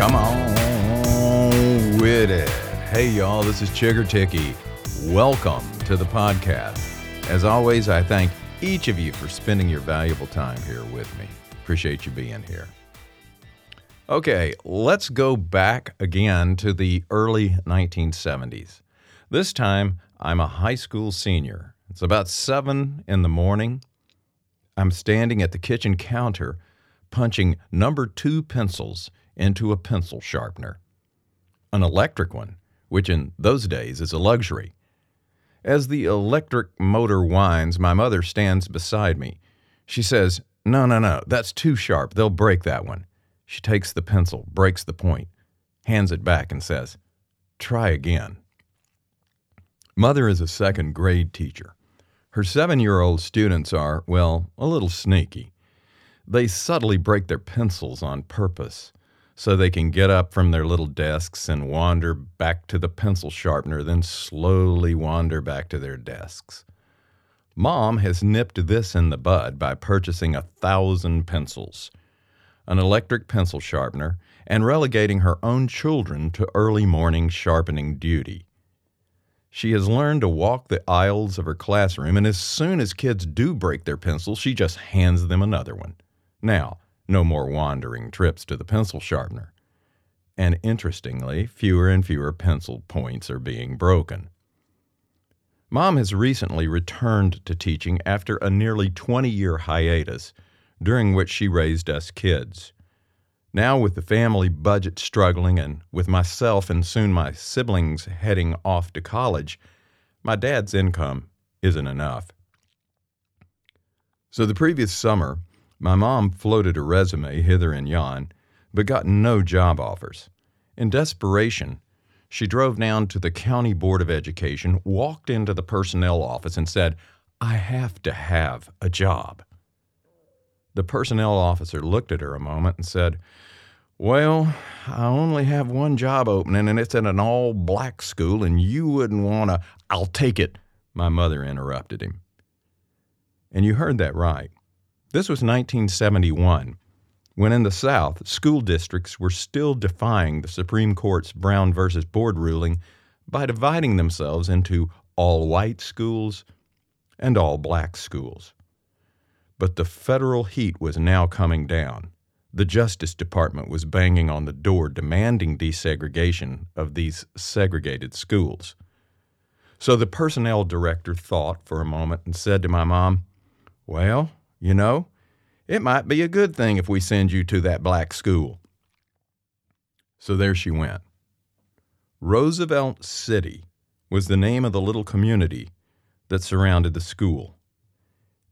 Come on with it. Hey, y'all, this is Chigger Ticky. Welcome to the podcast. As always, I thank each of you for spending your valuable time here with me. Appreciate you being here. Okay, let's go back again to the early 1970s. This time, I'm a high school senior. It's about 7 in the morning. I'm standing at the kitchen counter punching number two pencils into a pencil sharpener. An electric one, which in those days is a luxury. As the electric motor whines, my mother stands beside me. She says, No, no, no, that's too sharp. They'll break that one. She takes the pencil, breaks the point, hands it back, and says, Try again. Mother is a second grade teacher. Her seven year old students are, well, a little sneaky. They subtly break their pencils on purpose so they can get up from their little desks and wander back to the pencil sharpener, then slowly wander back to their desks. Mom has nipped this in the bud by purchasing a thousand pencils, an electric pencil sharpener, and relegating her own children to early morning sharpening duty. She has learned to walk the aisles of her classroom, and as soon as kids do break their pencils, she just hands them another one. Now, no more wandering trips to the pencil sharpener. And interestingly, fewer and fewer pencil points are being broken. Mom has recently returned to teaching after a nearly 20 year hiatus, during which she raised us kids. Now, with the family budget struggling and with myself and soon my siblings heading off to college, my dad's income isn't enough. So the previous summer, my mom floated a resume hither and yon, but got no job offers. In desperation, she drove down to the County Board of Education, walked into the personnel office, and said, I have to have a job. The personnel officer looked at her a moment and said, Well, I only have one job opening, and it's at an all black school, and you wouldn't want to. I'll take it, my mother interrupted him. And you heard that right. This was 1971, when in the South, school districts were still defying the Supreme Court's Brown versus Board ruling by dividing themselves into all white schools and all black schools. But the federal heat was now coming down. The Justice Department was banging on the door demanding desegregation of these segregated schools. So the personnel director thought for a moment and said to my mom, Well, you know, it might be a good thing if we send you to that black school. So there she went. Roosevelt City was the name of the little community that surrounded the school.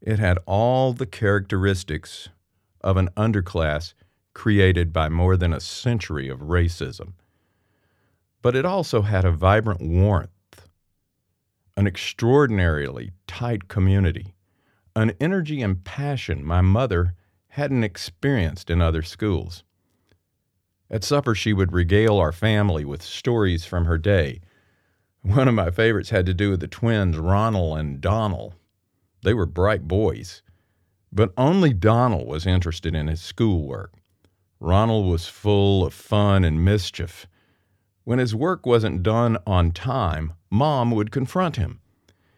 It had all the characteristics of an underclass created by more than a century of racism. But it also had a vibrant warmth, an extraordinarily tight community, an energy and passion my mother hadn't experienced in other schools. At supper, she would regale our family with stories from her day. One of my favorites had to do with the twins, Ronald and Donald. They were bright boys, but only Donald was interested in his schoolwork. Ronald was full of fun and mischief. When his work wasn't done on time, Mom would confront him.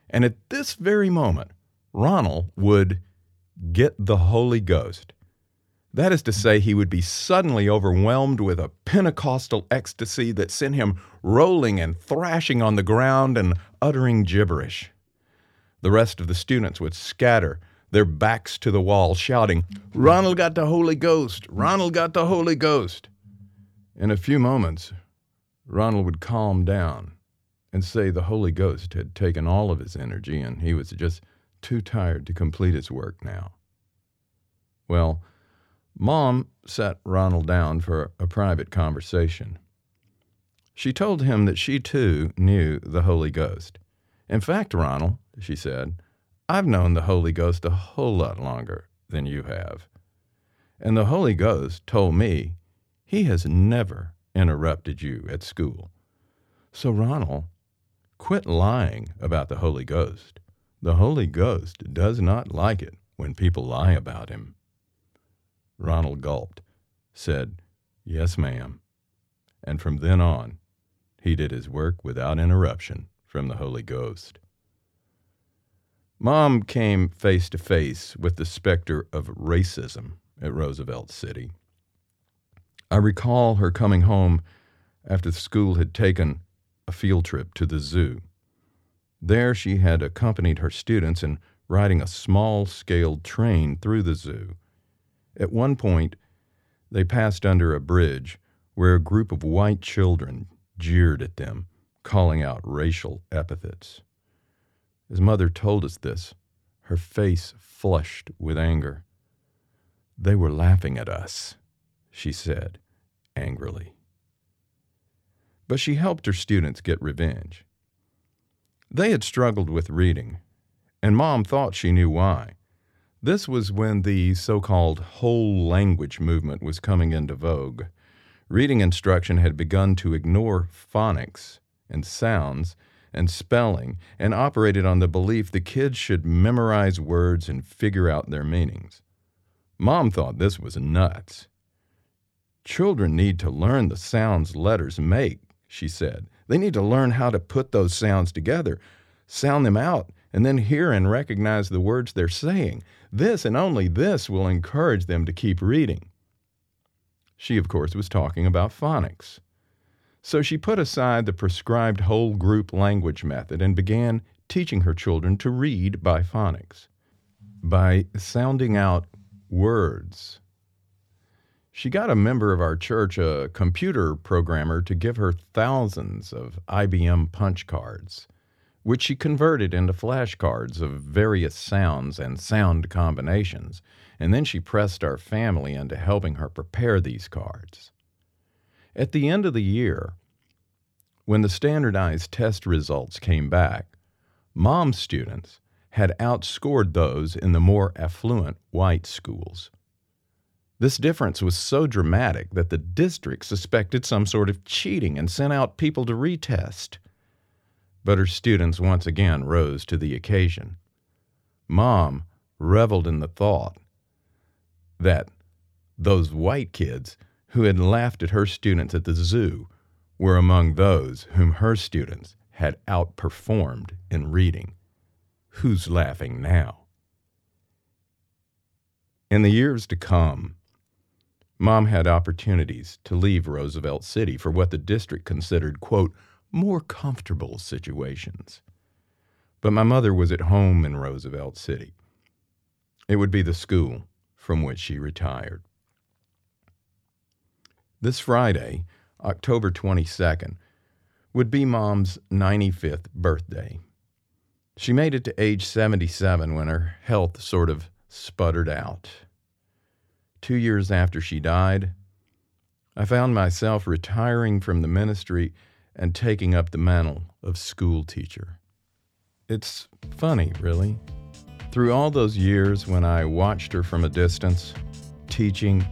And at this very moment, Ronald would get the Holy Ghost. That is to say, he would be suddenly overwhelmed with a Pentecostal ecstasy that sent him rolling and thrashing on the ground and uttering gibberish. The rest of the students would scatter, their backs to the wall, shouting, Ronald got the Holy Ghost! Ronald got the Holy Ghost! In a few moments, Ronald would calm down and say the Holy Ghost had taken all of his energy and he was just too tired to complete his work now. Well, Mom sat Ronald down for a private conversation. She told him that she too knew the Holy Ghost. In fact, Ronald, she said, I've known the Holy Ghost a whole lot longer than you have. And the Holy Ghost told me he has never interrupted you at school. So, Ronald, quit lying about the Holy Ghost. The Holy Ghost does not like it when people lie about him. Ronald gulped, said, Yes, ma'am, and from then on, he did his work without interruption from the Holy Ghost. Mom came face to face with the specter of racism at Roosevelt City. I recall her coming home after the school had taken a field trip to the zoo. There, she had accompanied her students in riding a small scaled train through the zoo. At one point, they passed under a bridge where a group of white children jeered at them, calling out racial epithets. His mother told us this, her face flushed with anger. They were laughing at us, she said angrily. But she helped her students get revenge. They had struggled with reading, and Mom thought she knew why. This was when the so called whole language movement was coming into vogue. Reading instruction had begun to ignore phonics and sounds and spelling and operated on the belief the kids should memorize words and figure out their meanings. Mom thought this was nuts. Children need to learn the sounds letters make, she said. They need to learn how to put those sounds together, sound them out, and then hear and recognize the words they're saying. This and only this will encourage them to keep reading. She, of course, was talking about phonics. So she put aside the prescribed whole group language method and began teaching her children to read by phonics, by sounding out words. She got a member of our church, a computer programmer, to give her thousands of IBM punch cards, which she converted into flashcards of various sounds and sound combinations and then she pressed our family into helping her prepare these cards. At the end of the year, when the standardized test results came back, Mom's students had outscored those in the more affluent white schools. This difference was so dramatic that the district suspected some sort of cheating and sent out people to retest. But her students once again rose to the occasion. Mom reveled in the thought that those white kids who had laughed at her students at the zoo were among those whom her students had outperformed in reading. Who's laughing now? In the years to come, Mom had opportunities to leave Roosevelt City for what the district considered, quote, more comfortable situations. But my mother was at home in Roosevelt City. It would be the school from which she retired. This Friday, October 22nd, would be Mom's 95th birthday. She made it to age 77 when her health sort of sputtered out. Two years after she died, I found myself retiring from the ministry and taking up the mantle of school teacher. It's funny, really. Through all those years when I watched her from a distance, teaching,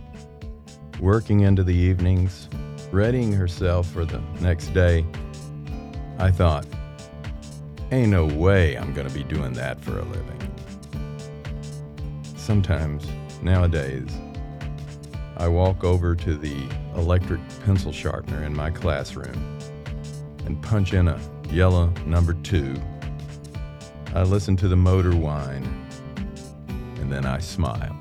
working into the evenings, readying herself for the next day, I thought, ain't no way I'm going to be doing that for a living. Sometimes, nowadays, I walk over to the electric pencil sharpener in my classroom and punch in a yellow number two I listen to the motor whine, and then I smile.